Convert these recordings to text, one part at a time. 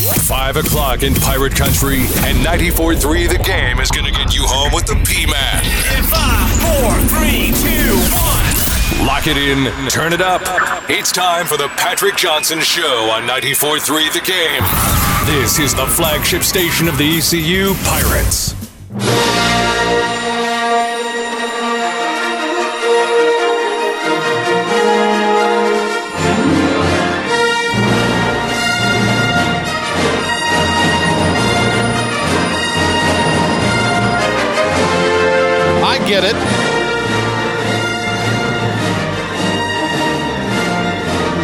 5 o'clock in Pirate Country and 94.3 The Game is going to get you home with the P-Man. In five, four, three, two, one. Lock it in, turn it up. It's time for the Patrick Johnson Show on 94.3 The Game. This is the flagship station of the ECU Pirates. Get it.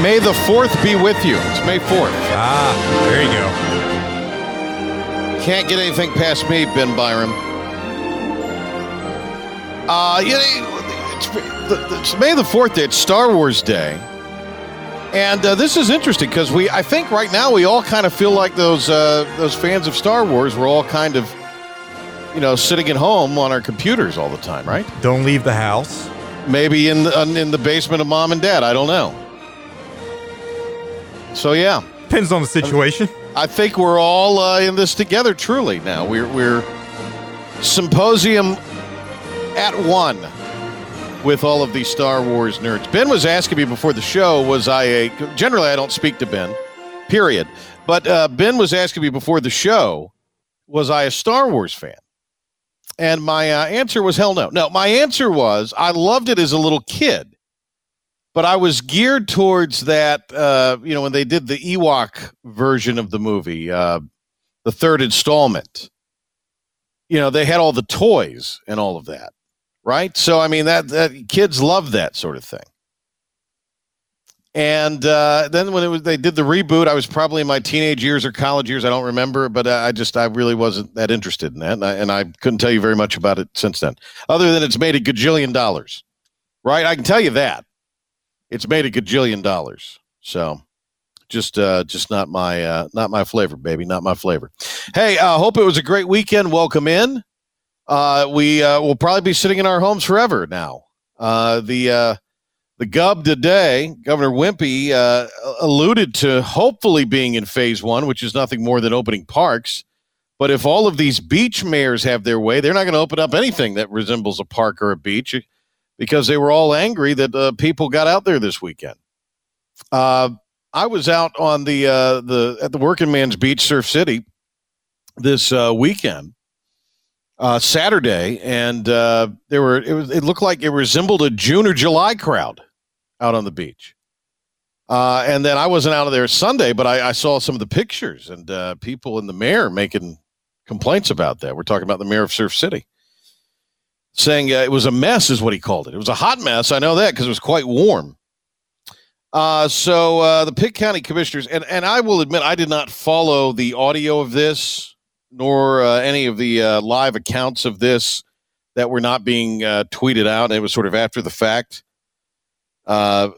May the 4th be with you. It's May 4th. Ah, there you go. Can't get anything past me, Ben Byram. Uh, you know, it's, it's May the 4th day. It's Star Wars Day. And uh, this is interesting because we, I think right now we all kind of feel like those uh, those fans of Star Wars. We're all kind of, you know, sitting at home on our computers all the time, right? Don't leave the house. Maybe in the, in the basement of mom and dad. I don't know. So yeah, Depends on the situation. I think we're all uh, in this together. Truly, now we're we're symposium at one with all of these Star Wars nerds. Ben was asking me before the show, was I a generally I don't speak to Ben, period. But uh, Ben was asking me before the show, was I a Star Wars fan? And my uh, answer was hell no. No, my answer was I loved it as a little kid but I was geared towards that. Uh, you know, when they did the Ewok version of the movie, uh, the third installment. You know, they had all the toys and all of that, right? So, I mean, that that kids love that sort of thing. And uh, then when it was, they did the reboot, I was probably in my teenage years or college years. I don't remember, but I just I really wasn't that interested in that, and I, and I couldn't tell you very much about it since then, other than it's made a gajillion dollars, right? I can tell you that it's made a gajillion dollars. So just uh just not my uh not my flavor, baby, not my flavor. Hey, uh hope it was a great weekend. Welcome in. Uh we uh will probably be sitting in our homes forever now. Uh the uh the Gub today, Governor Wimpy, uh, alluded to hopefully being in phase one, which is nothing more than opening parks. But if all of these beach mayors have their way, they're not going to open up anything that resembles a park or a beach because they were all angry that uh, people got out there this weekend. Uh, I was out on the uh, the at the Working Man's Beach, Surf City, this uh, weekend, uh, Saturday, and uh, there were it was it looked like it resembled a June or July crowd out on the beach. and then I wasn't out of there Sunday, but I, I saw some of the pictures and people in the mayor making complaints about that. We're talking about the mayor of Surf City saying uh, it was a mess, is what he called it. It was a hot mess. I know that because it was quite warm. Uh, so uh, the Pitt County Commissioners, and, and I will admit, I did not follow the audio of this, nor uh, any of the uh, live accounts of this that were not being uh, tweeted out. It was sort of after the fact. our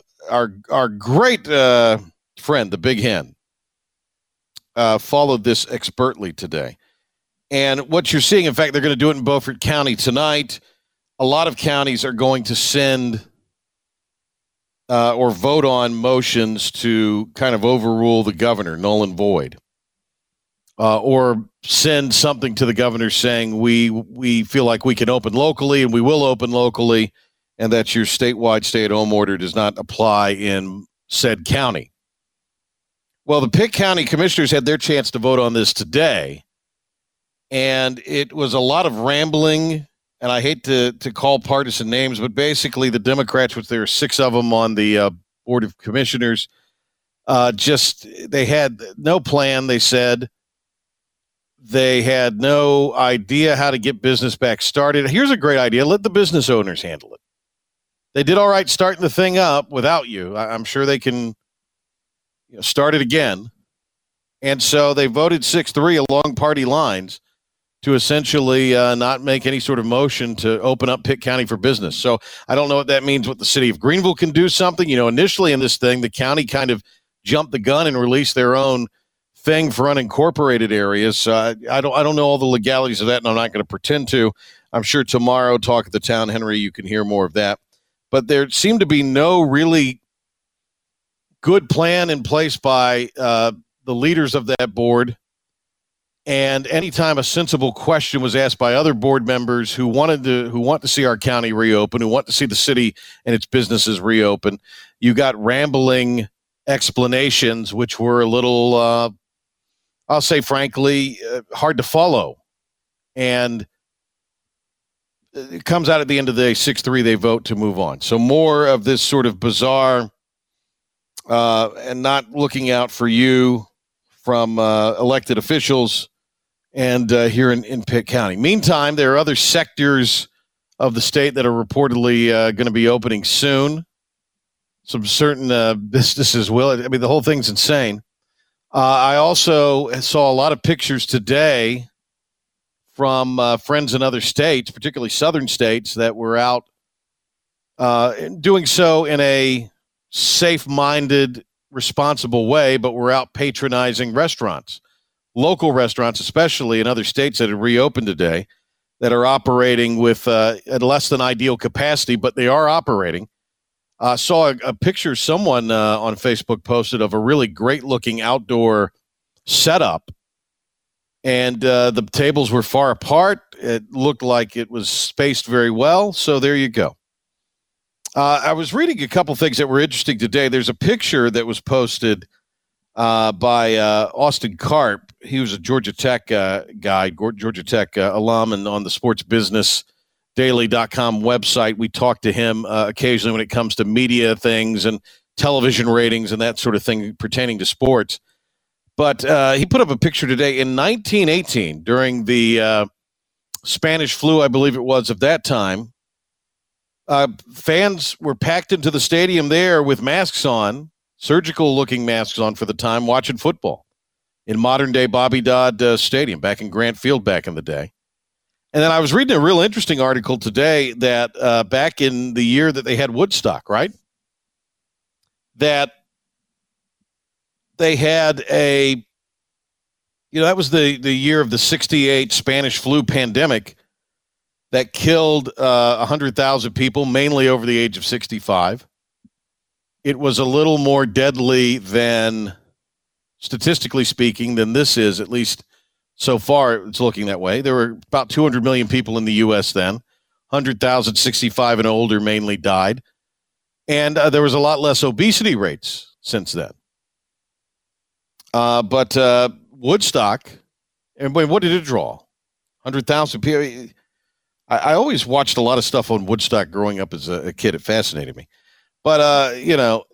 our great friend, the Big Hen, followed this expertly today. And what you're seeing, in fact, they're going to do it in Beaufort County tonight. A lot of counties are going to send uh, or vote on motions to kind of overrule the governor, null and void, uh, or send something to the governor saying we we feel like we can open locally and we will open locally, and that your statewide stay-at-home order does not apply in said county. Well, the Pitt County commissioners had their chance to vote on this today and it was a lot of rambling. And I hate to to call partisan names, but basically the Democrats, which there are six of them on the uh, board of commissioners, uh, just they had no plan. They said they had no idea how to get business back started. Here's a great idea: let the business owners handle it. They did all right starting the thing up without you. I, am sure they can you know, start it again. And so they voted six three along party lines to essentially uh, not make any sort of motion to open up Pitt County for business. So I don't know what that means. What the city of Greenville can do something. You know, initially in this thing, the county kind of jumped the gun and released their own thing for unincorporated areas. Uh, I don't I don't know all the legalities of that, and I'm not going to pretend to. I'm sure tomorrow, talk at the town, Henry, you can hear more of that. But there seemed to be no really good plan in place by uh, the leaders of that board. And anytime a sensible question was asked by other board members who wanted to, who want to see our county reopen, who want to see the city and its businesses reopen, you got rambling explanations, which were a little, uh, I'll say frankly, uh, hard to follow. And it comes out at the end of the day, 6 3, they vote to move on. So more of this sort of bizarre uh, and not looking out for you from uh, elected officials and uh, here in, in Pitt County. Meantime, there are other sectors of the state that are reportedly uh, going to be opening soon. Some certain uh, businesses will. I mean, the whole thing's insane. Uh, I also saw a lot of pictures today from uh, friends in other states, particularly southern states, that were out uh, doing so in a safe minded, responsible way, but were out patronizing restaurants local restaurants, especially in other states that have reopened today, that are operating with uh, at less than ideal capacity, but they are operating. Uh, saw a, a picture someone uh, on Facebook posted of a really great looking outdoor setup, and uh, the tables were far apart. It looked like it was spaced very well. So there you go. Uh, I was reading a couple things that were interesting today. There's a picture that was posted uh, by uh, Austin Karp. He was a Georgia Tech guy, Georgia Tech alum, and on the Sports Business Daily.com website, we talk to him uh, occasionally when it comes to media things and television ratings and that sort of thing pertaining to sports. But uh, he put up a picture today in 1918 during the Spanish flu, I believe it was, of that time. fans were packed into the stadium there with masks on surgical looking masks on for the time watching football in modern day Bobby Dodd uh, Stadium back in Grant Field back in the day. And then I was reading a real interesting article today that uh, back in the year that they had Woodstock, right? That they had a, you know, that was the, the year of the 68 Spanish flu pandemic that killed uh, 100,000 people, mainly over the age of 65 it was a little more deadly than, statistically speaking, than this is, at least so far it's looking that way. There were about 200 million people in the U.S. then. 100,000 65 and older mainly died. And uh, there was a lot less obesity rates since then. Uh, but uh, Woodstock, and what did it draw? 100,000 people. I, I, always watched a lot of stuff on Woodstock growing up as a, a kid. It fascinated me. But uh, you know,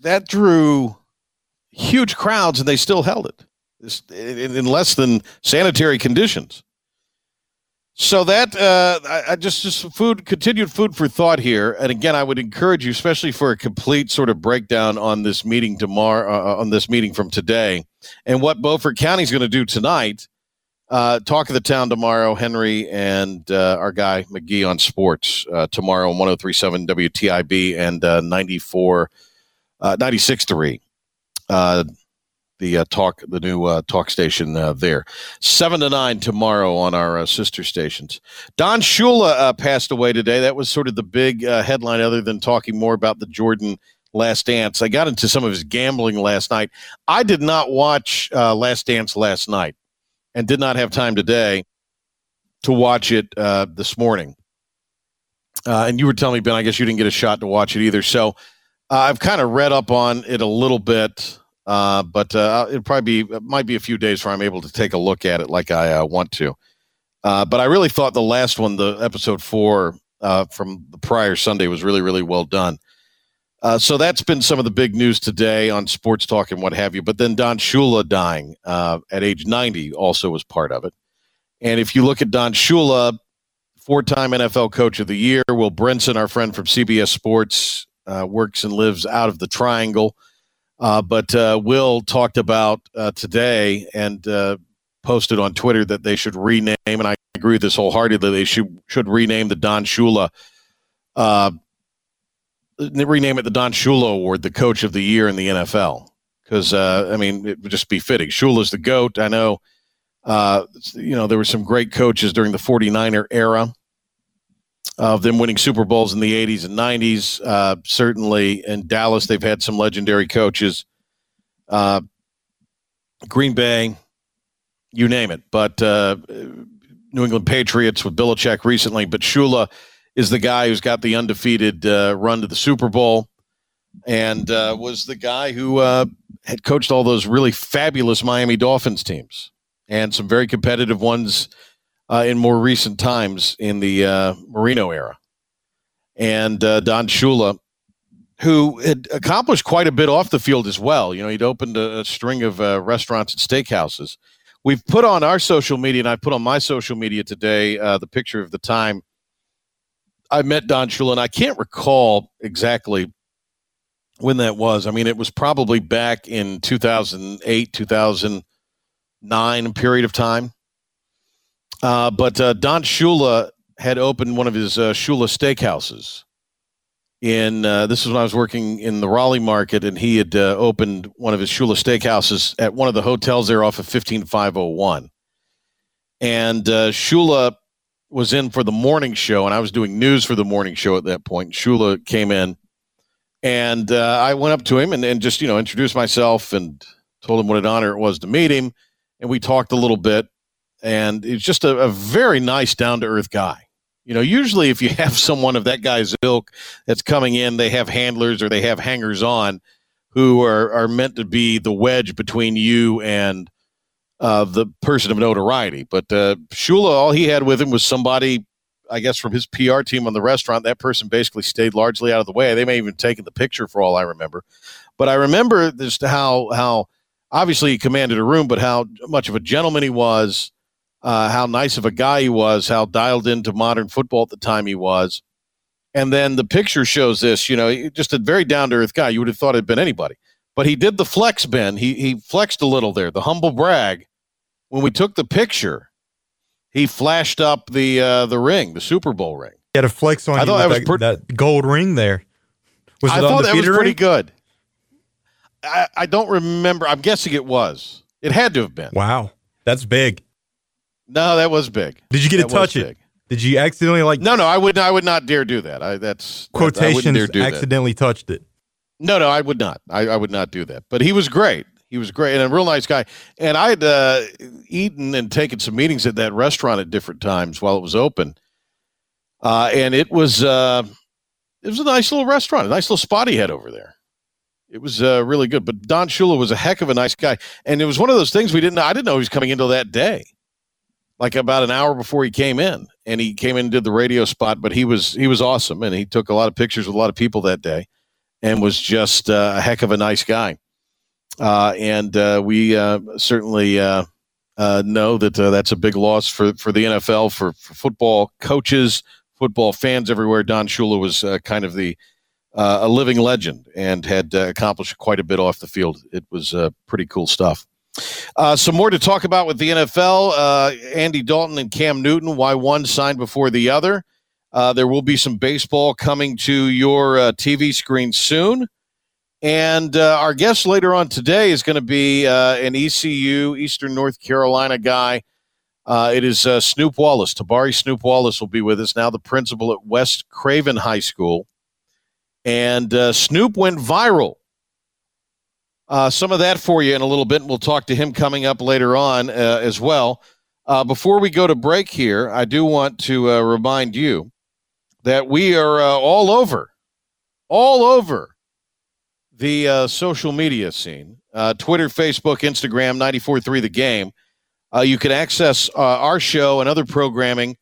that drew huge crowds, and they still held it in, in less than sanitary conditions. So that uh, I, I, just just food continued food for thought here, and again, I would encourage you, especially for a complete sort of breakdown on this meeting tomorrow, uh, on this meeting from today, and what Beaufort County is going to do tonight. Uh, talk of the town tomorrow, Henry and uh, our guy McGee on sports uh, tomorrow on 1037 WTIB and uh, 94, uh, 96.3. The uh, talk, the new uh, talk station uh, there. Seven to nine tomorrow on our uh, sister stations. Don Shula uh, passed away today. That was sort of the big uh, headline, other than talking more about the Jordan Last Dance. I got into some of his gambling last night. I did not watch Last Dance last night and did not have time today to watch it this morning. And you were telling me, Ben, I guess you didn't get a shot to watch it either. So I've kind of read up on it a little bit, uh, but uh, it probably be, it might be a few days before I'm able to take a look at it like I uh, want to. but I really thought the last one, the episode four from the prior Sunday, was really, really well done. Uh, so that's been some of the big news today on sports talk and what have you. But then Don Shula dying uh, at age 90 also was part of it. And if you look at Don Shula, four time NFL Coach of the Year, Will Brinson, our friend from CBS Sports, uh, works and lives out of the Triangle. Uh, but uh, Will talked about uh, today and posted on Twitter that they should rename, and I agree with this wholeheartedly, they should, should rename the Don Shula rename it the Don Shula Award, the Coach of the Year in the NFL. Because uh, I mean, it would just be fitting. Shula's the goat. I know. Uh, you know, there were some great coaches during the 49er era of them winning Super Bowls in the 80s and 90s. Uh, certainly in Dallas, they've had some legendary coaches. Uh, Green Bay, you name it. But uh, New England Patriots with Belichick recently. But Shula is the guy who's got the undefeated uh, run to the Super Bowl and uh, was the guy who uh, had coached all those really fabulous Miami Dolphins teams and some very competitive ones uh, in more recent times in the uh, Marino era. And uh, Don Shula, who had accomplished quite a bit off the field as well. You know, he'd opened a, a string of uh, restaurants and steakhouses. We've put on our social media, and I put on my social media today the picture of the time I met Don Shula, and I can't recall exactly when that was. I mean, it was probably back in 2008, 2009 period of time. Uh, but uh, Don Shula had opened one of his uh, Shula steakhouses. In uh, this is when I was working in the Raleigh market, and he had opened one of his Shula steakhouses at one of the hotels there off of 15501. And Shula was in for the morning show, and I was doing news for the morning show at that point. Shula came in and uh, I went up to him and, and just, you know, introduced myself and told him what an honor it was to meet him. And we talked a little bit. And he's just a, a very nice, down to earth guy. You know, usually if you have someone of that guy's ilk that's coming in, they have handlers or they have hangers on who are, are meant to be the wedge between you and uh, the person of notoriety. But uh, Shula, all he had with him was somebody I guess, from his PR team on the restaurant, that person basically stayed largely out of the way. They may have even taken the picture for all I remember. But I remember just how how obviously he commanded a room, but how much of a gentleman he was, uh, how nice of a guy he was, how dialed into modern football at the time he was. And then the picture shows this, you know, just a very down to earth guy. You would have thought it'd been anybody. But he did the flex, Ben. He he flexed a little there, the humble brag. When we took the picture, he flashed up the uh, the ring, the Super Bowl ring. He had a flex on I thought that, was that, that gold ring there. Was I thought that was pretty good. I, I don't remember. I'm guessing it was. It had to have been. Wow, that's big. No, that was big. Did you get that to touch it? Big. Did you accidentally like? No, no, I would. I would not dare do that. I that's quotations. I accidentally that. touched it. No, no, I would not. I, I would not do that. But he was great. He was great and a real nice guy. And I had uh, eaten and taken some meetings at that restaurant at different times while it was open. Uh, and it was uh, it was a nice little restaurant, a nice little spot he had over there. It was uh, really good. But Don Shula was a heck of a nice guy, and it was one of those things we didn't. I didn't know he was coming into that day, like about an hour before he came in, and he came in and did the radio spot. But he was he was awesome, and he took a lot of pictures with a lot of people that day, and was just uh, a heck of a nice guy. Uh, and uh, we uh, certainly uh, uh, know that that's a big loss for, for the NFL, for, for football coaches, football fans everywhere. Don Shula was kind of the a living legend and had accomplished quite a bit off the field. It was pretty cool stuff. Uh, some more to talk about with the NFL. Uh, Andy Dalton and Cam Newton, why one signed before the other. Uh, there will be some baseball coming to your TV screen soon. And uh, our guest later on today is going to be uh, an ECU, Eastern North Carolina guy. Uh, it is uh, Snoop Wallace. Tabari Snoop Wallace will be with us now, the principal at West Craven High School. And uh, Snoop went viral. Uh, some of that for you in a little bit. We'll talk to him coming up later on as well. before we go to break here, I do want to remind you that we are all over, all over the uh, social media scene uh, Twitter, Facebook, Instagram, 94.3 The Game. Uh, you can access uh, our show and other programming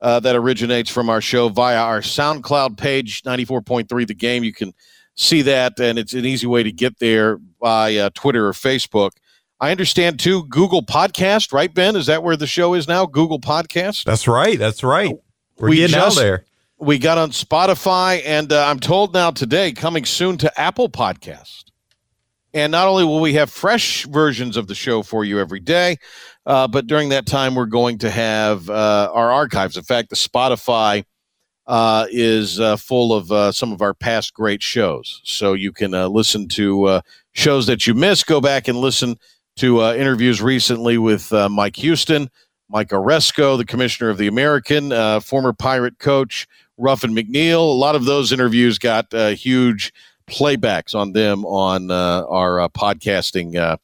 uh, that originates from our show via our SoundCloud page, 94.3 The Game. You can see that, and it's an easy way to get there by uh, Twitter or Facebook. I understand too Google Podcast, right, Ben? Is that where the show is now? Google Podcast? That's right. That's right. We're we getting just, out there we got on Spotify, and uh, I'm told now today, coming soon to Apple Podcast. And not only will we have fresh versions of the show for you every day, uh, but during that time, we're going to have uh, our archives. In fact, the Spotify uh, is uh, full of uh, some of our past great shows. So you can listen to shows that you missed. Go back and listen to interviews recently with Mike Houston, Mike Aresco, the commissioner of the American, former Pirate coach. Ruffin McNeill. A lot of those interviews got uh, huge playbacks on them on uh, our uh, podcasting uh,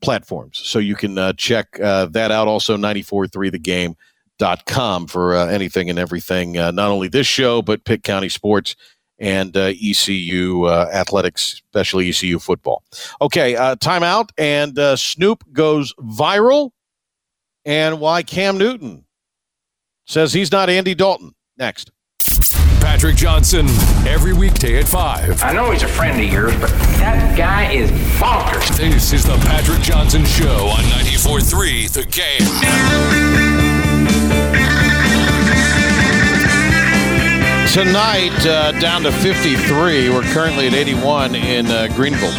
platforms. So you can uh, check uh, that out. Also, 943thegame.com for uh, anything and everything, uh, not only this show, but Pitt County Sports and uh, ECU uh, athletics, especially ECU football. Okay, uh, timeout, and uh, Snoop goes viral, and why Cam Newton says he's not Andy Dalton. Next. Patrick Johnson, every weekday at 5. I know he's a friend of yours, but that guy is bonkers. This is the Patrick Johnson Show on 94.3 The Game. Tonight, uh, down to 53. We're currently at 81 in uh, Greenville.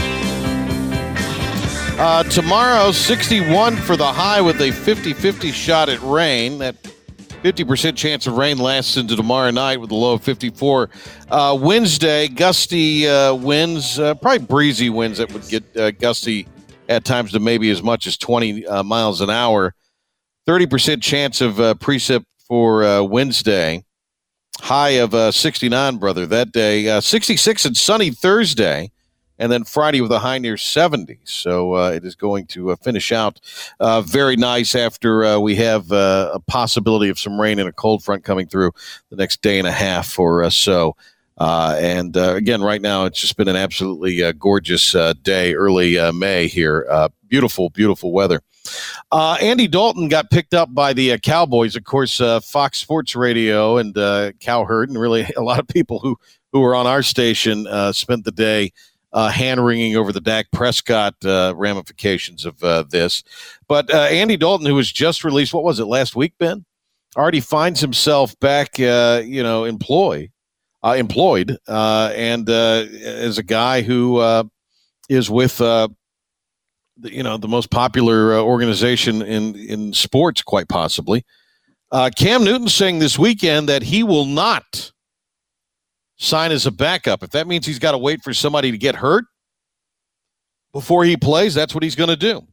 Uh, tomorrow, 61 for the high with a 50 50 shot at rain. That 50% chance of rain lasts into tomorrow night with a low of 54. Uh, Wednesday, gusty uh, winds, uh, probably breezy winds that would get gusty at times to maybe as much as 20 miles an hour. 30% chance of precip for Wednesday high of uh, 69, brother, that day. Uh, 66 and sunny Thursday, and then Friday with a high near 70. So uh, it is going to uh, finish out uh, very nice after uh, we have a possibility of some rain and a cold front coming through the next day and a half or so. and again, right now, it's just been an absolutely gorgeous day, early May here. beautiful, beautiful weather. Uh, Andy Dalton got picked up by the uh, Cowboys, of course. Uh, Fox Sports Radio and uh, Cowherd, and really a lot of people who who were on our station uh, spent the day uh, hand wringing over the Dak Prescott ramifications of this. But Andy Dalton, who was just released, what was it last week, Ben? Already finds himself back, you know, employed, employed, and as a guy who is with you know the most popular uh, organization in in sports, quite possibly. Uh, Cam Newton saying this weekend that he will not sign as a backup. If that means he's got to wait for somebody to get hurt before he plays, that's what he's going to do.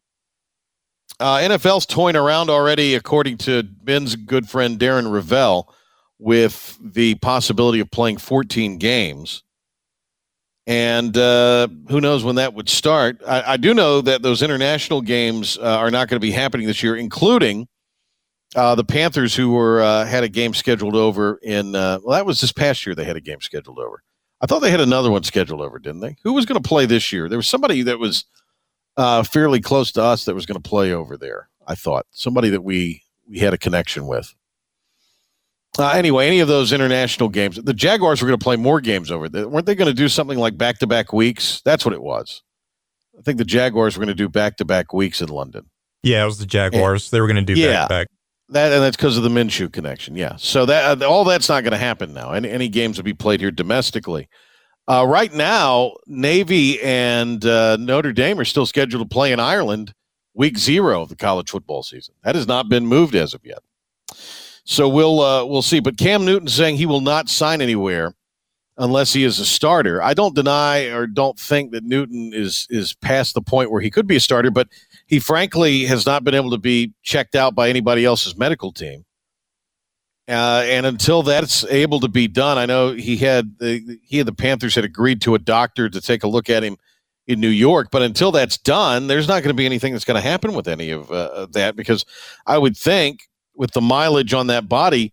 Uh, NFL's toying around already, according to Ben's good friend Darren Rovell, with the possibility of playing 14 games and uh, who knows when that would start. I, I do know that those international games uh, are not going to be happening this year, including uh, the Panthers, who were uh, had a game scheduled over in. Uh, well, that was this past year. They had a game scheduled over. I thought they had another one scheduled over, didn't they? Who was going to play this year? There was somebody that was uh, fairly close to us that was going to play over there. I thought somebody that we we had a connection with. Uh, anyway, any of those international games, the Jaguars were going to play more games over there. Weren't they going to do something like back to back weeks? That's what it was. I think the Jaguars were going to do back to back weeks in London. Yeah, it was the Jaguars. And, they were going to do yeah, back That and that's because of the Minshew connection. Yeah, so that uh, all that's not going to happen now. Any, any games will be played here domestically. Uh, right now, Navy and uh, Notre Dame are still scheduled to play in Ireland week zero of the college football season. That has not been moved as of yet. So we'll uh, we'll see. But Cam Newton saying he will not sign anywhere unless he is a starter. I don't deny or don't think that Newton is is past the point where he could be a starter, but he frankly has not been able to be checked out by anybody else's medical team. Uh, and until that's able to be done, I know he had the, he and the Panthers had agreed to a doctor to take a look at him in New York. But until that's done, there's not going to be anything that's going to happen with any of uh, that because I would think with the mileage on that body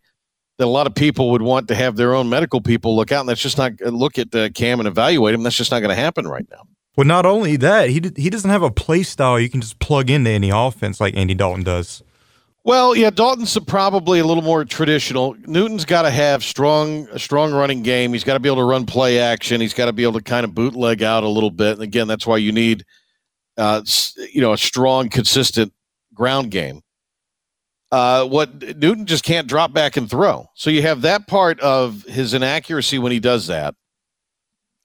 that a lot of people would want to have their own medical people look out, and that's just not look at uh, Cam and evaluate him. That's just not going to happen right now. Well, not only that, he he doesn't have a play style you can just plug into any offense like Andy Dalton does. Well, yeah, Dalton's probably a little more traditional. Newton's got to have strong, a strong running game. He's got to be able to run play action. He's got to be able to kind of bootleg out a little bit. And again, that's why you need, uh, you know, a strong, consistent ground game. Uh, what Newton just can't drop back and throw. So you have that part of his inaccuracy when he does that.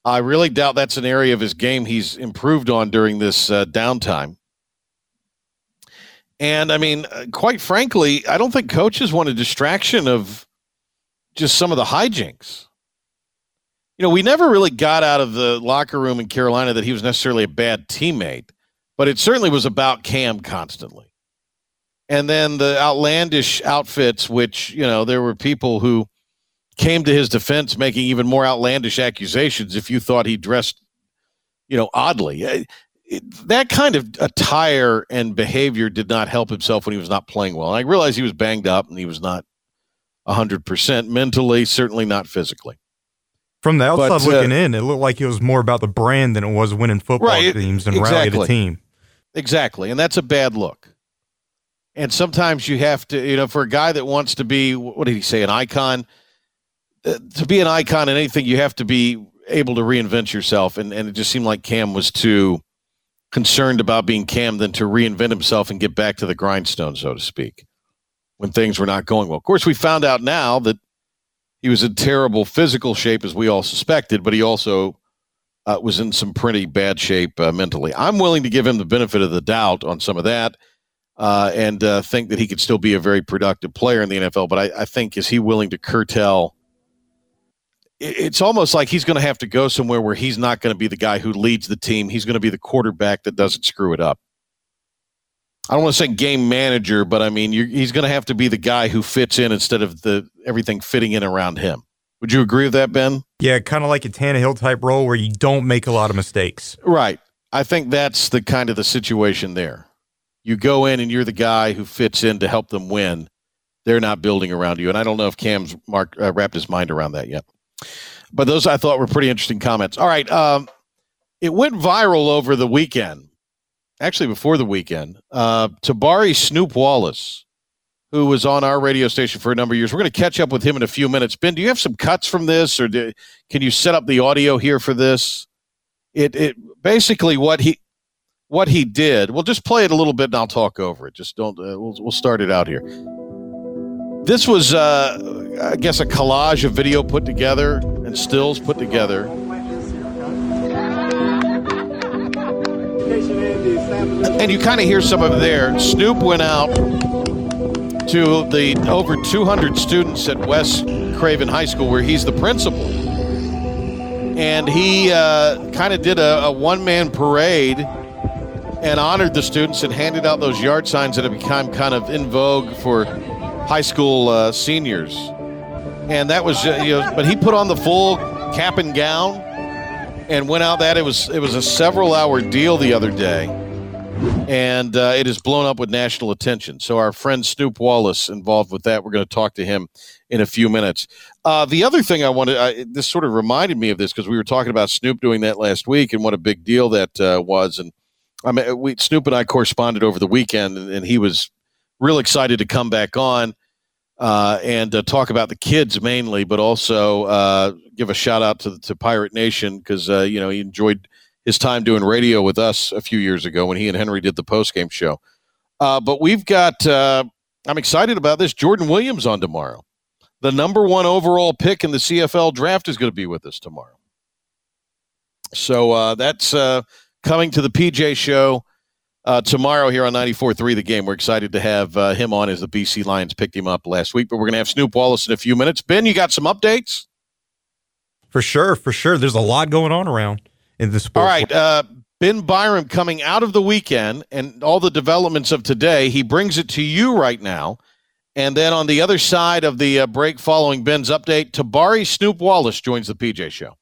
I really doubt that's an area of his game he's improved on during this uh, downtime. And I mean, uh, quite frankly, I don't think coaches want a distraction of just some of the hijinks. You know, we never really got out of the locker room in Carolina that he was necessarily a bad teammate, but it certainly was about Cam constantly and then the outlandish outfits, which you know there were people who came to his defense making even more outlandish accusations. If you thought he dressed, you know, oddly, that kind of attire and behavior did not help himself when he was not playing well. And I realized he was banged up and he was not 100% mentally, certainly not physically. From the outside But, uh, looking in, it looked like it was more about the brand than it was winning football Right, teams and rallying exactly. a team. Exactly. And that's a bad look. And sometimes you have to, you know, for a guy that wants to be, what did he say, an icon? Uh, to be an icon in anything, you have to be able to reinvent yourself. And, and it just seemed like Cam was too concerned about being Cam than to reinvent himself and get back to the grindstone, so to speak, when things were not going well. Of course, we found out now that he was in terrible physical shape, as we all suspected, but he also uh, was in some pretty bad shape uh, mentally. I'm willing to give him the benefit of the doubt on some of that, uh, and uh, think that he could still be a very productive player in the NFL. But I, I think is he willing to curtail? It's almost like he's going to have to go somewhere where he's not going to be the guy who leads the team. He's going to be the quarterback that doesn't screw it up. I don't want to say game manager, but I mean he's going to have to be the guy who fits in instead of the everything fitting in around him. Would you agree with that, Ben? Yeah, kind of like a Tannehill type role where you don't make a lot of mistakes. Right. I think that's the kind of the situation there. You go in and you're the guy who fits in to help them win. They're not building around you, and I don't know if Cam's mark, uh, wrapped his mind around that yet. But those I thought were pretty interesting comments. All right, um, it went viral over the weekend. Actually, before the weekend, uh, Tabari Snoop Wallace, who was on our radio station for a number of years. We're going to catch up with him in a few minutes. Ben, do you have some cuts from this, or do, can you set up the audio here for this? It it basically what he what he did. We'll just play it a little bit and I'll talk over it. Just don't. Uh, we'll we'll start it out here. This was, uh, I guess, a collage of video put together and stills put together. And you kind of hear some of it there. Snoop went out to the over 200 students at West Craven High School, where he's the principal. And he uh, kind of did a, a one man parade and honored the students and handed out those yard signs that have become kind of in vogue for high school uh, seniors. And that was, uh, you know, but he put on the full cap and gown and went out that. It was it was a several hour deal the other day. And uh, it has blown up with national attention. So our friend snoop wallace involved with that. We're going to talk to him in a few minutes. Uh, the other thing i wanted I, this sort of reminded me of this because we were talking about snoop doing that last week and what a big deal that uh, was. And i mean we snoop and i corresponded over the weekend and, and he was real excited to come back on uh, and uh, talk about the kids mainly, but also uh, give a shout out to to Pirate Nation because uh, you know he enjoyed his time doing radio with us a few years ago when he and Henry did the post game show. Uh, but we've got uh, I'm excited about this. Jordan Williams on tomorrow, the number one overall pick in the CFL draft is going to be with us tomorrow. So that's uh, coming to the PJ show uh, tomorrow here on 94.3 The Game. We're excited to have uh, him on as the BC Lions picked him up last week, but we're going to have Snoop Wallace in a few minutes. Ben, you got some updates? For sure, for sure. There's a lot going on around in the sport. All right. Uh, ben Byram coming out of the weekend and all the developments of today, he brings it to you right now. And then on the other side of the uh, break following Ben's update, Tabari Snoop Wallace joins the PJ show.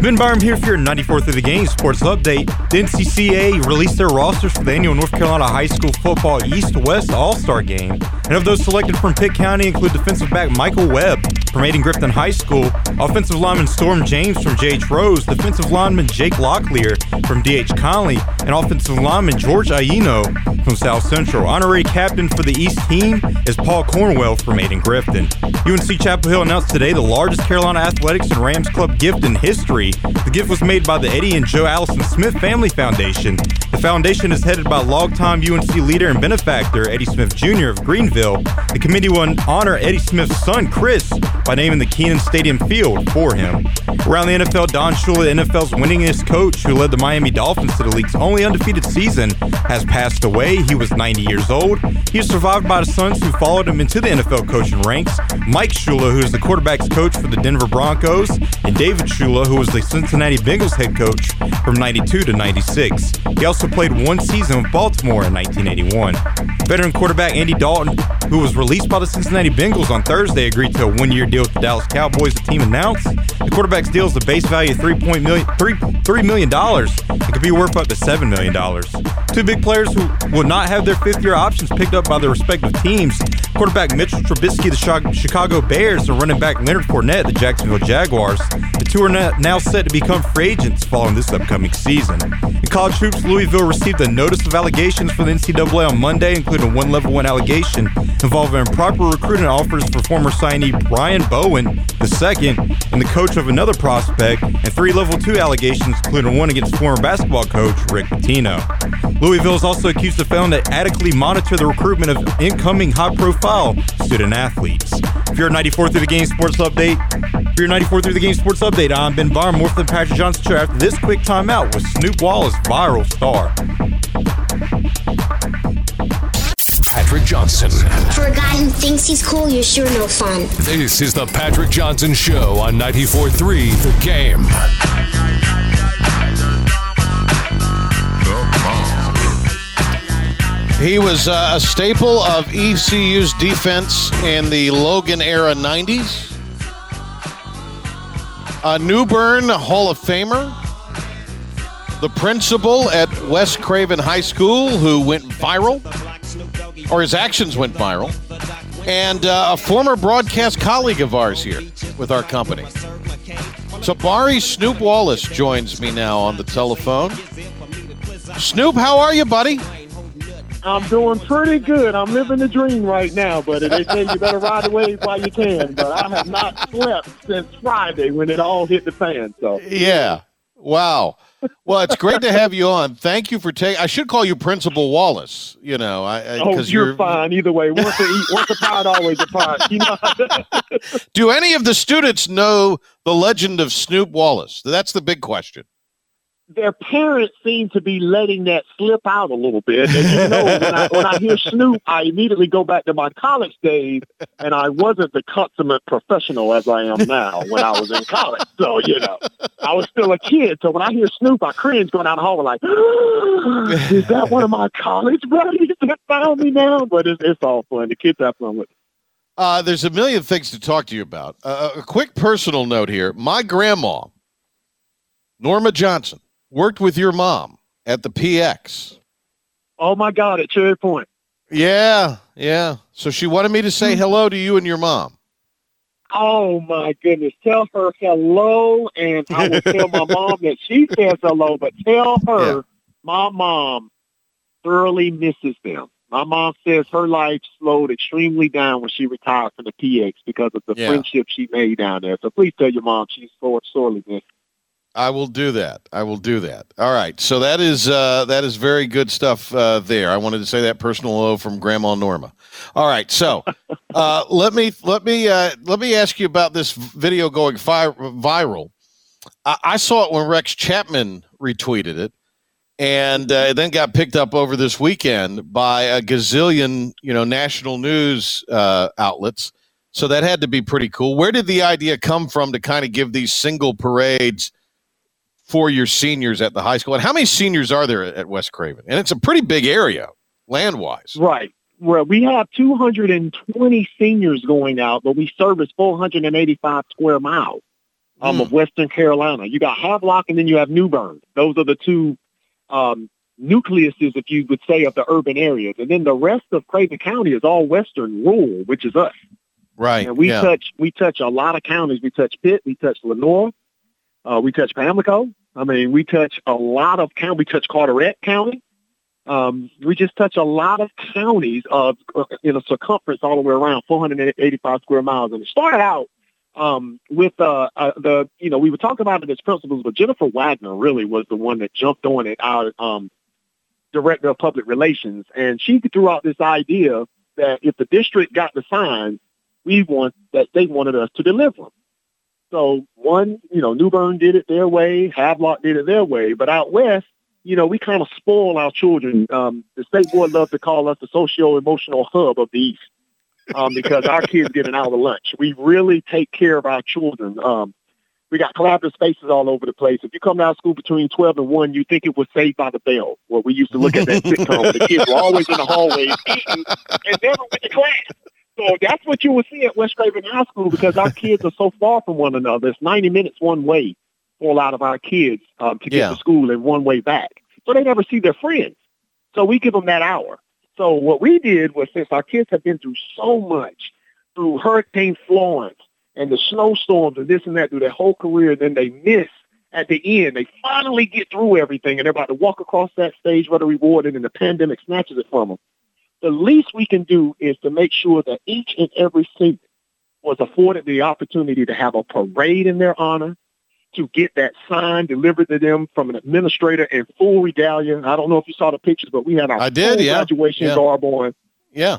Ben Byram here for your 94th of the game sports update. The NCCA released their rosters for the annual North Carolina High School Football East West All Star Game. And of those selected from Pitt County include defensive back Michael Webb from Ayden-Grifton High School, offensive lineman Storm James from J.H. Rose, defensive lineman Jake Locklear from D.H. Conley, and offensive lineman George Aino from South Central. Honorary captain for the East team is Paul Cornwell from Ayden-Grifton. UNC Chapel Hill announced today the largest Carolina Athletics and Rams Club gift in history. The gift was made by the Eddie and Jo Allison Smith Family Foundation. The foundation is headed by longtime UNC leader and benefactor Eddie Smith Jr. of Greenville. The committee will honor Eddie Smith's son, Chris, by naming the Kenan Stadium field for him. Around the NFL, Don Shula, the NFL's winningest coach, who led the Miami Dolphins to the league's only undefeated season, has passed away. He was 90 years old. He is survived by the sons who followed him into the NFL coaching ranks Mike Shula, who is the quarterback's coach for the Denver Broncos, and David Shula, who was the Cincinnati Bengals head coach from 92 to 96. He also played one season with Baltimore in 1981. Veteran quarterback Andy Dalton, who was released by the Cincinnati Bengals on Thursday, agreed to a one year deal with the Dallas Cowboys. The team announced the quarterback's deal is a base value of three point million three three million dollars. It could be worth up to seven million dollars. Two big players who will not have their fifth year options picked up by their respective teams. Quarterback Mitchell Trubisky, the Chicago Bears, and running back Leonard Fournette, the Jacksonville Jaguars. The two are now set to become free agents following this upcoming season. In college hoops, Louisville received a notice of allegations from the NCAA on Monday, including a one level one allegation involving improper recruiting offers for former signee Brian Bowen II and the coach of another prospect, and three level two allegations, including one against former basketball coach Rick Pitino. Louisville is also accused of failing to adequately monitor the recruitment of incoming high profile student athletes. If you're a 94 through the game sports update, for your 94 through the game sports update, I'm Ben Barr, more for the Patrick Johnson after this quick timeout with Snoop Wallace, viral star. Patrick Johnson. For a guy who thinks he's cool, you're sure no fun. This is the Patrick Johnson Show on 94.3 The Game. He was uh, a staple of ECU's defense in the Logan era 90s. A New Bern Hall of Famer. The principal at West Craven High School who went viral, or his actions went viral. And uh, a former broadcast colleague of ours here with our company. So Tabari Snoop Wallace joins me now on the telephone. Snoop, how are you, buddy? I'm doing pretty good. I'm living the dream right now, but they say you better ride the wave while you can. But I have not slept since Friday when it all hit the fan. So yeah, wow. Well, it's great to have you on. Thank you for taking. I should call you Principal Wallace. You know, I, I oh, you're, you're, fine either way. Once a eat, once a pot, always a pot. You know. Do any of the students know the legend of Snoop Wallace? That's the big question their parents seem to be letting that slip out a little bit. And you know, when I, when I hear Snoop, I immediately go back to my college days, and I wasn't the consummate professional as I am now when I was in college. So, you know, I was still a kid. So when I hear Snoop, I cringe going down the hallway like, is that one of my college buddies that found me now? But it's, it's all fun. The kids have fun with it. Uh, there's a million things to talk to you about. Uh, a quick personal note here. My grandma, Norma Johnson, worked with your mom at the PX. Oh my God, at Cherry Point. Yeah, yeah. So she wanted me to say hmm. hello to you and your mom. Oh my goodness. Tell her hello and I will tell my mom that she says hello, but tell her yeah. my mom thoroughly misses them. My mom says her life slowed extremely down when she retired from the PX because of the yeah. friendship she made down there. So please tell your mom she's sore sorely missed. I will do that. I will do that. All right. So that is uh, that is very good stuff uh, there. I wanted to say that personal hello from Grandma Norma. All right. So uh, let me let me uh, let me ask you about this video going fi- viral. I-, I saw it when Rex Chapman retweeted it, and uh, it then got picked up over this weekend by a gazillion you know national news uh, outlets. So that had to be pretty cool. Where did the idea come from to kind of give these single parades? For your seniors at the high school. And how many seniors are there at West Craven? And it's a pretty big area land wise. Right. Well, we have 220 seniors going out, but we service 485 square miles um, mm. of Western Carolina. You got Havelock and then you have New Bern. Those are the two um, nucleuses, if you would say, of the urban areas. And then the rest of Craven County is all Western rural, which is us. Right. And we yeah. touch we touch a lot of counties. We touch Pitt, we touch Lenoir, uh, we touch Pamlico, I mean, we touch a lot of county. We touch Carteret County. Um, we just touch a lot of counties of uh, in a circumference all the way around 485 square miles. And it started out um, with uh, uh, the, you know, we were talking about it as principals, but Jennifer Wagner really was the one that jumped on it, our um, director of public relations. And she threw out this idea that if the district got the signs, we want that they wanted us to deliver them. So one, you know, New Bern did it their way, Havelock did it their way, but out west, you know, we kind of spoil our children. Um, the state board loves to call us the socio-emotional hub of the East um, because our kids get an hour lunch. We really take care of our children. Um, we got collaborative spaces all over the place. If you come down school between 12 and 1, you think it was Saved by the Bell, where we used to look at that sitcom. the kids were always in the hallways eating and never went to class. So that's what you will see at West Craven High School because our kids are so far from one another. It's 90 minutes one way for a lot of our kids um, to get Yeah. to school and one way back. So they never see their friends. So we give them that hour. So what we did was since our kids have been through so much, through Hurricane Florence and the snowstorms and this and that through their whole career, then they miss at the end. They finally get through everything and they're about to walk across that stage where they're rewarded and the pandemic snatches it from them. The least we can do is to make sure that each and every senior was afforded the opportunity to have a parade in their honor, to get that sign delivered to them from an administrator in full regalia. I don't know if you saw the pictures, but we had our I did, yeah. graduation Yeah. garb on. Yeah.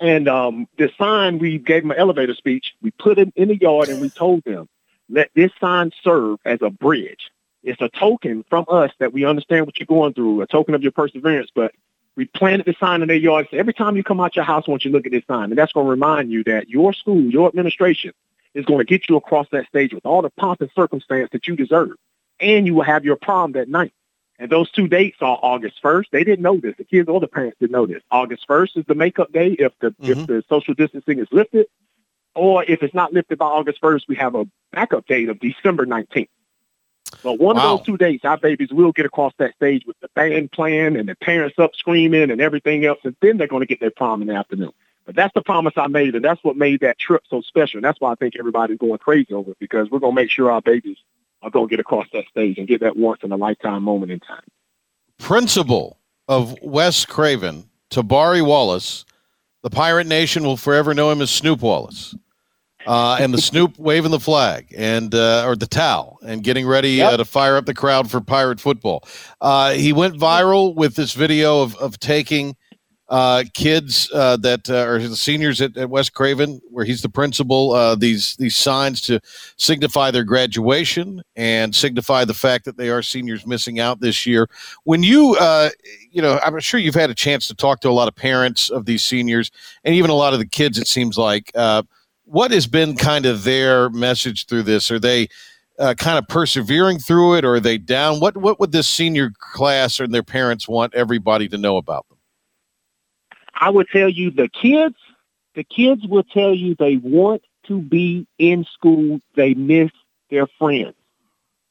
And um, the sign, we gave them an elevator speech. We put it in the yard and we told them, let this sign serve as a bridge. It's a token from us that we understand what you're going through, a token of your perseverance. But we planted the sign in their yard. So every time you come out your house, I want you to look at this sign. And that's going to remind you that your school, your administration is going to get you across that stage with all the pomp and circumstance that you deserve. And you will have your prom that night. And those two dates are August 1st. They didn't know this. The kids or the parents didn't know this. August 1st is the makeup day if the if mm-hmm. the social distancing is lifted. Or if it's not lifted by August 1st, we have a backup date of December 19th. But one Wow. of those two dates, our babies will get across that stage with the band playing and the parents up screaming and everything else, and then they're going to get their prom in the afternoon. But that's the promise I made, and that's what made that trip so special. And that's why I think everybody's going crazy over it because we're going to make sure our babies are going to get across that stage and get that once in a lifetime moment in time. Principal of West Craven, Tabari Wallace, the Pirate Nation will forever know him as Snoop Wallace. Uh, and the Snoop waving the flag and uh, or the towel and getting ready uh, to fire up the crowd for pirate football. Uh, he went viral with this video of, of taking uh, kids uh, that uh, are the seniors at, at West Craven, where he's the principal, uh, these these signs to signify their graduation and signify the fact that they are seniors missing out this year. When you, uh, you know, I'm sure you've had a chance to talk to a lot of parents of these seniors and even a lot of the kids. It seems like uh, what has been kind of their message through this? Are they uh, kind of persevering through it, or are they down? What what would this senior class and their parents want everybody to know about them? I would tell you the kids, the kids will tell you they want to be in school. They miss their friends.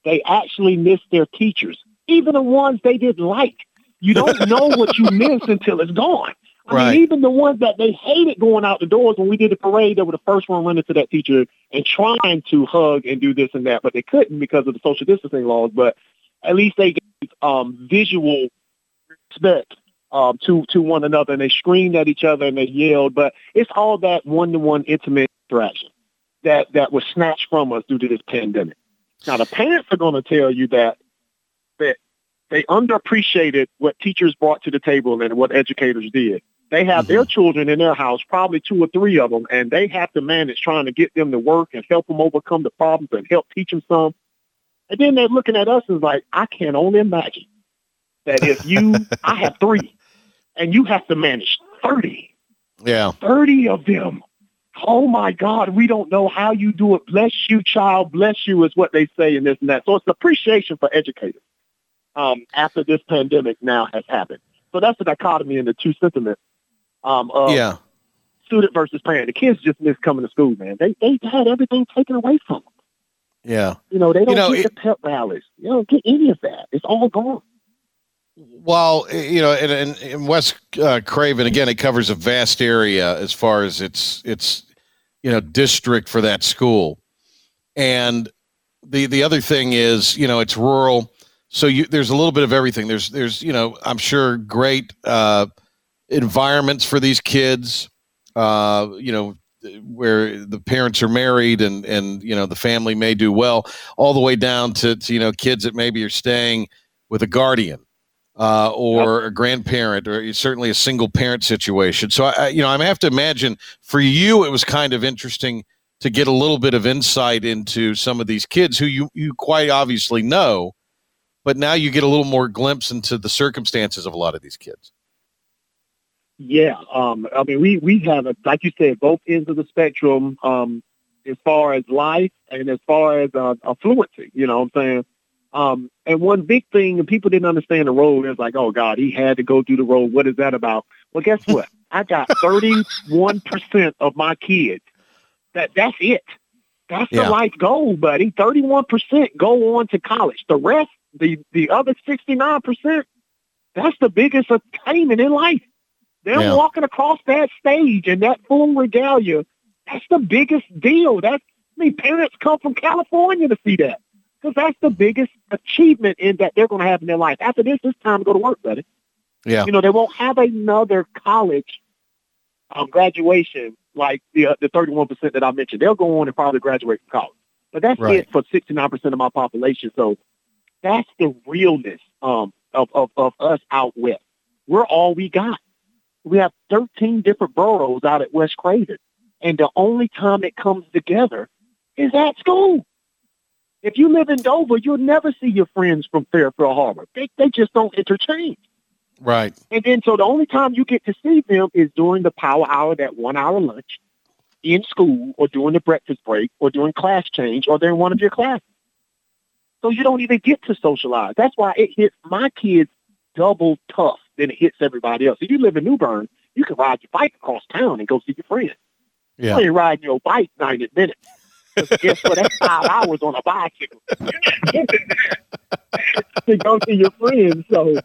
They actually miss their teachers, even the ones they didn't like. You don't know what you miss until it's gone. I Right. mean, even the ones that they hated going out the doors when we did the parade, they were the first one running to that teacher and trying to hug and do this and that, but they couldn't because of the social distancing laws. But at least they gave um, visual respect um, to to one another, and they screamed at each other and they yelled. But it's all that one to one intimate interaction that that was snatched from us due to this pandemic. Now the parents are going to tell you that that they underappreciated what teachers brought to the table and what educators did. They have their children in their house, probably two or three of them, and they have to manage trying to get them to work and help them overcome the problems and help teach them some. And then they're looking at us and like, I can only imagine that if you, I have three, and you have to manage 30, Yeah, 30 of them. Oh my God, we don't know how you do it. Bless you, child. Bless you is what they say and this and that. So it's appreciation for educators um, after this pandemic now has happened. So that's the dichotomy in the two sentiments um, of yeah. student versus parent. The kids just miss coming to school, man. They they had everything taken away from them. Yeah. You know, they don't know, get the pep rallies. You don't get any of that. It's all gone. Well, you know, in, in, in West uh, Craven, again, it covers a vast area as far as its its you know district for that school, and the the other thing is, you know, it's rural, so you there's a little bit of everything. There's there's you know, I'm sure great uh, environments for these kids. Uh, you know, where the parents are married and and you know the family may do well, all the way down to, to you know kids that maybe are staying with a guardian uh, or a grandparent, or certainly a single parent situation. So, I, I- you know, I have to imagine for you, it was kind of interesting to get a little bit of insight into some of these kids who you you quite obviously know, but now you get a little more glimpse into the circumstances of a lot of these kids. Yeah, um, I mean, we we have, a, like you said, both ends of the spectrum um, as far as life and as far as uh, affluency. You know what I'm saying? Um, and one big thing, and people didn't understand the road. It's like, oh God, he had to go through the road. What is that about? Well, guess what? I got 31% of my kids. That that's it. That's Yeah. the life goal, buddy. 31% go on to college. The rest, the the other 69%, that's the biggest attainment in life. Them Yeah. walking across that stage and that full regalia, that's the biggest deal. That's I mean, parents come from California to see that. Because that's the biggest achievement in that they're going to have in their life. After this, it's time to go to work, buddy. Yeah. You know, they won't have another college um, graduation like the uh, the 31% that I mentioned. They'll go on and probably graduate from college. But that's Right. it for 69% of my population. So that's the realness um, of, of, of us out west. We're all we got. We have 13 different boroughs out at West Craven. And the only time it comes together is at school. If you live in Dover, you'll never see your friends from Fairfield Harbor. They, they just don't interchange. Right. And then so the only time you get to see them is during the power hour, that one hour lunch in school or during the breakfast break or during class change or during one of your classes. So you don't even get to socialize. That's why it hits my kids double tough than it hits everybody else. If you live in New Bern, you can ride your bike across town and go see your friends. Yeah. You ain't riding your bike 90 minutes. guess what? That's five hours on a bicycle. You're not getting there to go see your friends. So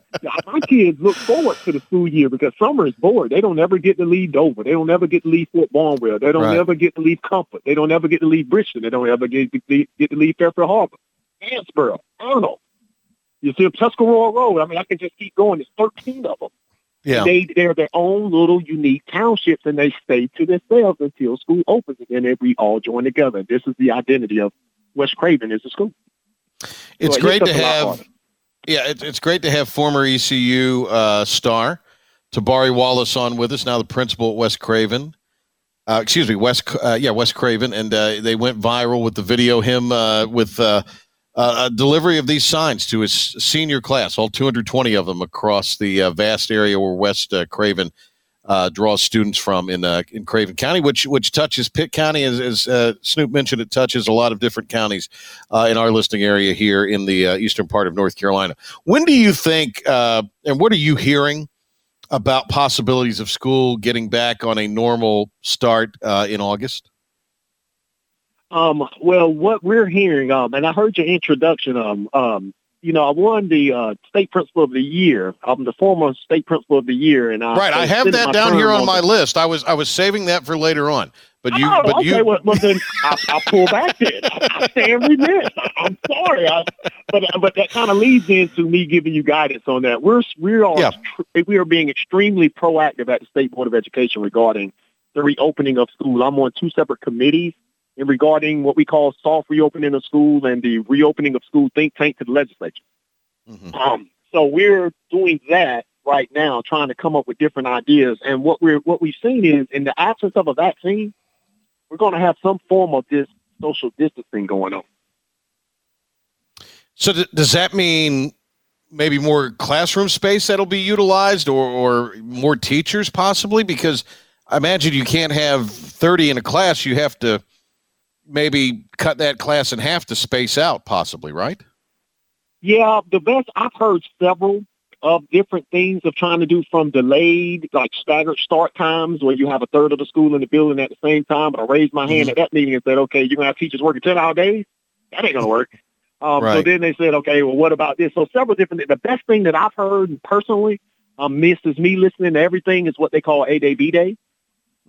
my kids look forward to the school year because summer is bored. They don't ever get to leave Dover. They don't ever get to leave Fort Barnwell. They don't Right. ever get to leave Comfort. They don't ever get to leave Bridgeton. They don't ever get to leave, get to leave Fairfield Harbor, Vanceboro, Arnold. You see Tuscarora Road. I mean, I can just keep going. There's 13 of them. Yeah. They they're their own little unique townships, and they stay to themselves until school opens, and then we all join together. This is the identity of West Craven is the school. It's So great to a have. Yeah, it, it's great to have former ECU uh, star Tabari Wallace on with us. Now the principal at West Craven. Uh, excuse me, West. Uh, yeah, West Craven, and uh, they went viral with the video. Him uh, with uh, uh, delivery of these signs to his senior class, all 220 of them across the uh, vast area where West uh, Craven uh, draws students from in uh, in Craven County, which which touches Pitt County, as, as Snoop mentioned, it touches a lot of different counties in our listing area here in the eastern part of North Carolina. When do you think, and what are you hearing about possibilities of school getting back on a normal start in August? Um, well, what we're hearing, um, and I heard your introduction. Um, um, you know, I won the uh, state principal of the year. I'm the former state principal of the year, and I right, I have that down here on my the- list. I was I was saving that for later on, but you, oh, but okay. you, well, well, then I, I pull back then. I, stand remiss. I, I'm sorry, I, but but that kind of leads into me giving you guidance on that. We're we are Yeah. tr- we are being extremely proactive at the state board of education regarding the reopening of school. I'm on two separate committees in regarding what we call soft reopening of school and the reopening of school think tank to the legislature. Mhm. Um, so we're doing that right now, trying to come up with different ideas. And what we're what we've seen is, in the absence of a vaccine, we're going to have some form of this social distancing going on. So th- does that mean maybe more classroom space that'll be utilized, or or more teachers possibly? Because I imagine you can't have thirty in a class. You have to maybe cut that class in half to space out, possibly, right? Yeah, the best I've heard several of different things of trying to do from delayed, like staggered start times, where you have a third of the school in the building at the same time. But I raised my hand at that meeting and said, "Okay, you're gonna have teachers working ten hour days. That ain't gonna work." Um, So then they said, "Okay, well, what about this?" So several different. The best thing that I've heard personally, um, this is me listening to everything, is what they call A Day B Day.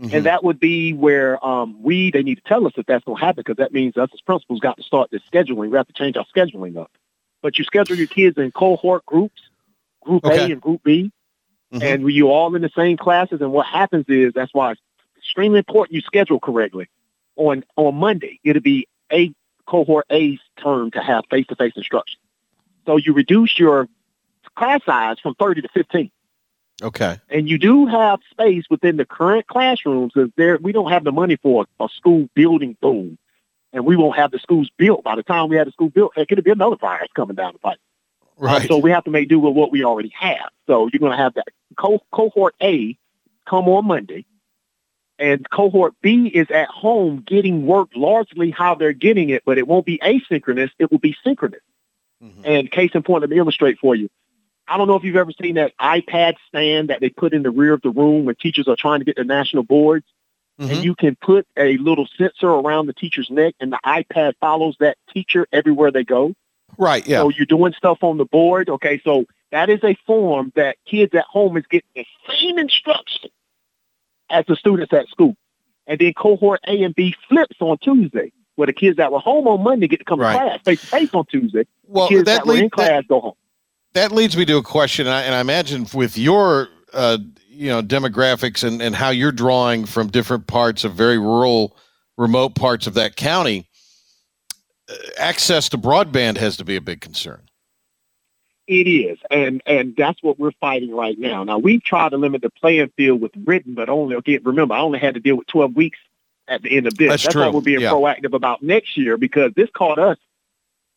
Mhm. And that would be where um, we, they need to tell us if that's going to happen because that means us as principals got to start the scheduling. We have to change our scheduling up. But you schedule your kids in cohort groups, group Okay. A and group B, Mhm. and you all in the same classes. And what happens is that's why it's extremely important you schedule correctly. On on Monday, it'll be a cohort A's turn to have face to face instruction. So you reduce your class size from 30 to 15 okay. and you do have space within the current classrooms because there we don't have the money for a school building boom, and we won't have the schools built by the time we have the school built. It could be another virus coming down the pipe. Uh, Right. so we have to make do with what we already have. So you're going to have that co- cohort A come on Monday, and cohort B is at home getting work largely how they're getting it, but it won't be asynchronous. It will be synchronous. Mhm. And case in point, let me illustrate for you. I don't know if you've ever seen that iPad stand that they put in the rear of the room when teachers are trying to get their national boards. Mhm. And you can put a little sensor around the teacher's neck, and the iPad follows that teacher everywhere they go. Right. Yeah. So you're doing stuff on the board. Okay, so that is a form that kids at home is getting the same instruction as the students at school. And then cohort A and B flips on Tuesday, where the kids that were home on Monday get to come Right. to class face to face on Tuesday. well, kids that that, were in class that, go home. That leads me to a question, and I, and I imagine with your uh, you know demographics and and how you're drawing from different parts of very rural, remote parts of that county, uh, access to broadband has to be a big concern. It is, and and that's what we're fighting right now. Now we try to limit the playing field with written, but only again. Remember, I only had to deal with 12 weeks at the end of this. That's why true, we're being yeah. proactive about next year because this caught us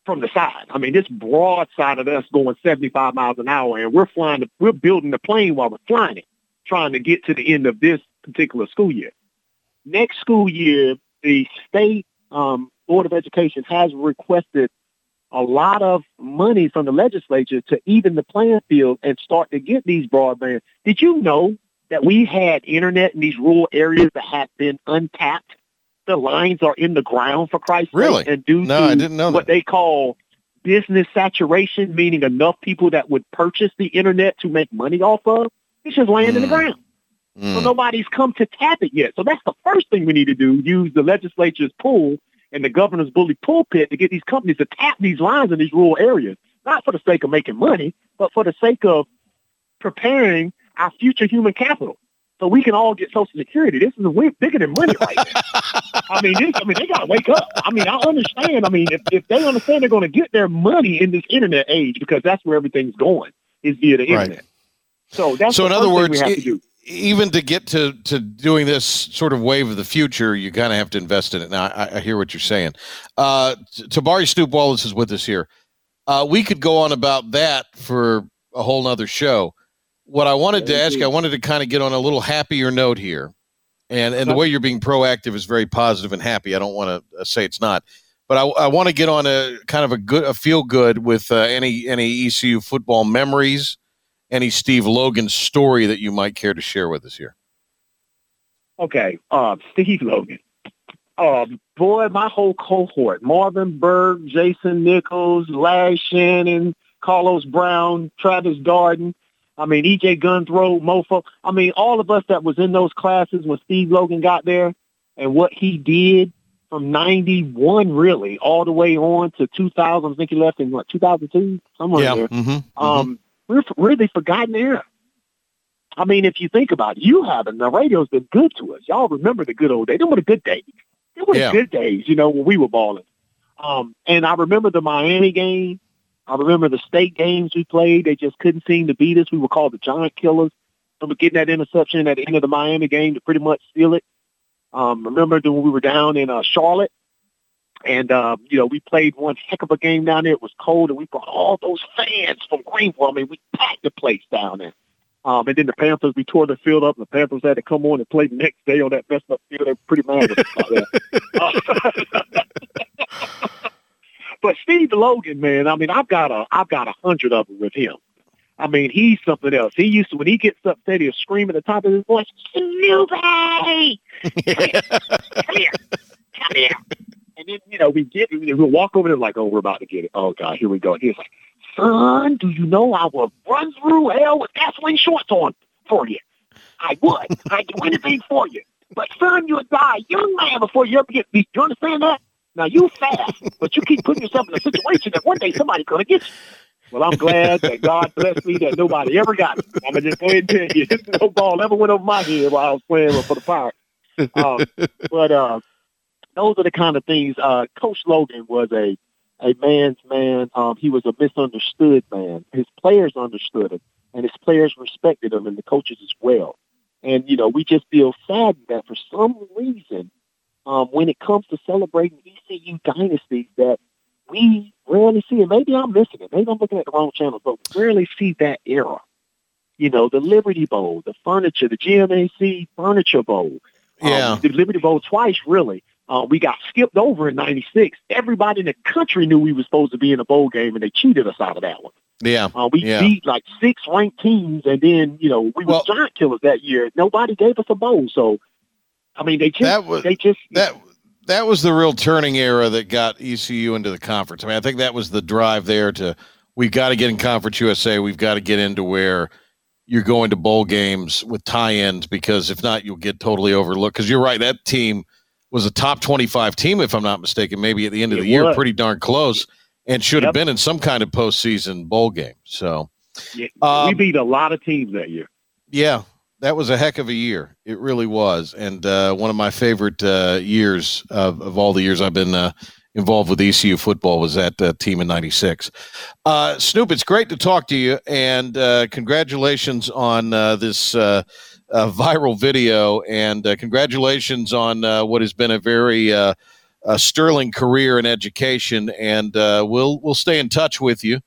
from the side. I mean, this broadside of us going 75 miles an hour, and we're flying. The, we're building the plane while we're flying it, trying to get to the end of this particular school year. Next school year, the state um, board of education has requested a lot of money from the legislature to even the playing field and start to get these broadband. Did you know that we had internet in these rural areas that had been untapped? The lines are in the ground for Christ's Really? sake, and due No, to I didn't know what that. they call business saturation, meaning enough people that would purchase the internet to make money off of, it's just laying in the Mm. ground. So Mm. nobody's come to tap it yet. So that's the first thing we need to do: use the legislature's pull and the governor's bully pulpit to get these companies to tap these lines in these rural areas, not for the sake of making money, but for the sake of preparing our future human capital. So we can all get Social Security. This is a way bigger than money right now. I mean, this, I mean, they got to wake up. I mean, I understand. I mean, if, if they understand they're going to get their money in this internet age, because that's where everything's going, is via the Right. internet. So that's So in other words, it- to even to get to to doing this sort of wave of the future, you kind of have to invest in it. Now, I, I hear what you're saying. Uh, Tabari Snoop Wallace is with us here. Uh, we could go on about that for a whole nother show. What I wanted to ask I wanted to kind of get on a little happier note here, and and the way you're being proactive is very positive and happy. I don't want to uh, say it's not, but I, I want to get on a kind of a good, a feel good with uh, any any ECU football memories, any Steve Logan story that you might care to share with us here. Okay, uh, Steve Logan. Um, boy, my whole cohort, Marvin Berg, Jason Nichols, Larry Shannon, Carlos Brown, Travis Darden, I mean, EJ Gunthrow, Mofo. I mean, all of us that was in those classes when Steve Logan got there and what he did from 91 really all the way on to 2000. I think he left in what, 2002? Somewhere there Mm-hmm. um, we're f- really forgotten era. I mean, if you think about it, you haven't. The radio's been good to us. Y'all remember the good old days. They were the good days. They were Yeah. the good days, you know, when we were balling. Um, and I remember the Miami game. I remember the state games we played. They just couldn't seem to beat us. We were called the Giant Killers. I remember getting that interception at the end of the Miami game to pretty much seal it. Um, remember when we were down in uh, Charlotte and, uh, you know, we played one heck of a game down there. It was cold, and we brought all those fans from Greenville. I mean, we packed the place down there. Um, and then the Panthers, we tore the field up, and the Panthers had to come on and play the next day on that messed up field. They're pretty mad about that. but Steve Logan, man, I mean, I've got a, I've got a hundred of them with him. I mean, he's something else. He used to, when he gets upset, he'll scream at the top of his voice, Snoopy! come here, come here. And then, you know, we get, we'll walk over there like, oh, we're about to get it. Oh, God, here we go. And he's like, son, do you know I will run through hell with gasoline shorts on for you? I would. I'd do anything for you. But, son, you would die young man before you ever get beat. You understand that? Now, you fast, but you keep putting yourself in a situation that one day somebody's going to get you. Well, I'm glad that God blessed me that nobody ever got me. I'm to just go ahead and tell you, no ball ever went over my head while I was playing for the Pirates. Um, but uh, those are the kind of things. Uh, Coach Logan was a a man's man. Um, he was a misunderstood man. His players understood him, and his players respected him, and the coaches as well. And you know, we just feel saddened that for some reason, um, when it comes to celebrating ECU dynasties, that we rarely see And Maybe I'm missing it. Maybe I'm looking at the wrong channel, but we rarely see that era. You know, the Liberty Bowl, the furniture, the GMAC Furniture Bowl. Um, Yeah. the Liberty Bowl twice, really. Uh, we got skipped over in '96. Everybody in the country knew we were supposed to be in a bowl game, and they cheated us out of that one. Yeah. Uh, we yeah. beat like six ranked teams, and then you know we Well- were giant killers that year. Nobody gave us a bowl, so I mean they just That was- they just that that was the real turning era that got ECU into the conference. I mean, I think that was the drive there to we've got to get in Conference USA. We've got to get into where you're going to bowl games with tie-ins because if not, you'll get totally overlooked. Because you're right, that team was a top 25 team, if I'm not mistaken. Maybe at the end of It the year, was. pretty darn close, and should have been in some kind of postseason bowl game. So yeah, Um, we beat a lot of teams that year. yeah, that was a heck of a year. It really was, and uh, one of my favorite uh, years of, of all the years I've been uh, involved with ECU football was that uh, team in '96. Uh, Snoop, it's great to talk to you, and uh, congratulations on this viral video, and congratulations on what has been a very sterling career in education. And we'll we'll stay in touch with you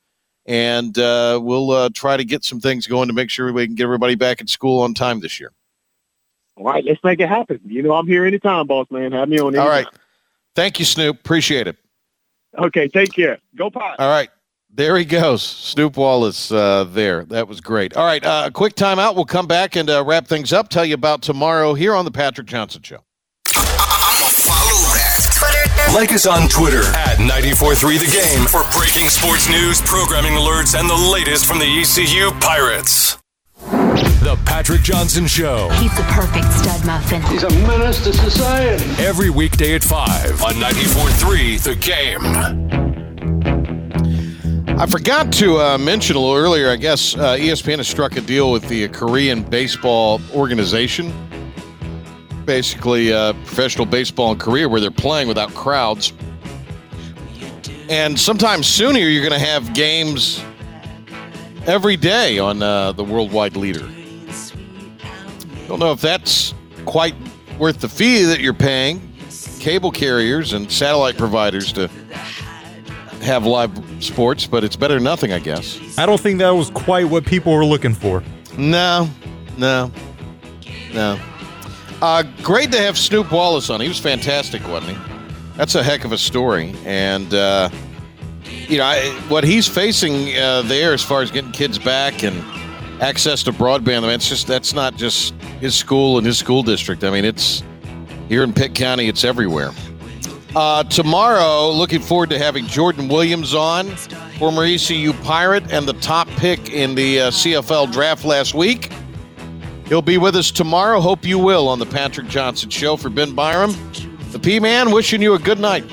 and uh, we'll uh, try to get some things going to make sure we can get everybody back at school on time this year. All right, let's make it happen. You know I'm here anytime, boss man. Have me on. All anytime. right. Thank you, Snoop. Appreciate it. Okay, take care. Go Pirates. All right. There he goes. Snoop Wallace uh, there. That was great. All right. Uh, a quick timeout. We'll come back and uh, wrap things up. Tell you about tomorrow here on The Patrick Johnson Show. Like us on Twitter at 943 The Game for breaking sports news, programming alerts, and the latest from the ECU Pirates. The Patrick Johnson Show. He's the perfect stud muffin. He's a menace to society. Every weekday at 5 on 943 The Game. I forgot to uh, mention a little earlier. I guess uh, ESPN has struck a deal with the Korean Baseball Organization, basically uh, professional baseball in Korea, where they're playing without crowds. And sometime sooner, you're going to have games every day on uh, the worldwide leader. Don't know if that's quite worth the fee that you're paying cable carriers and satellite providers to have live sports, but it's better than nothing, I guess. I don't think that was quite what people were looking for. No, no, no. Uh, great to have Snoop Wallace on. He was fantastic, wasn't he? That's a heck of a story. And, uh, you know, I, what he's facing uh, there as far as getting kids back and access to broadband, I mean, it's just, that's not just his school and his school district. I mean, it's here in Pitt County, it's everywhere. Uh, tomorrow, looking forward to having Jordan Williams on, former ECU Pirate and the top pick in the uh, CFL draft last week. He'll be with us tomorrow. Hope you will on the Patrick Johnson Show. For Ben Byram, the P Man, wishing you a good night.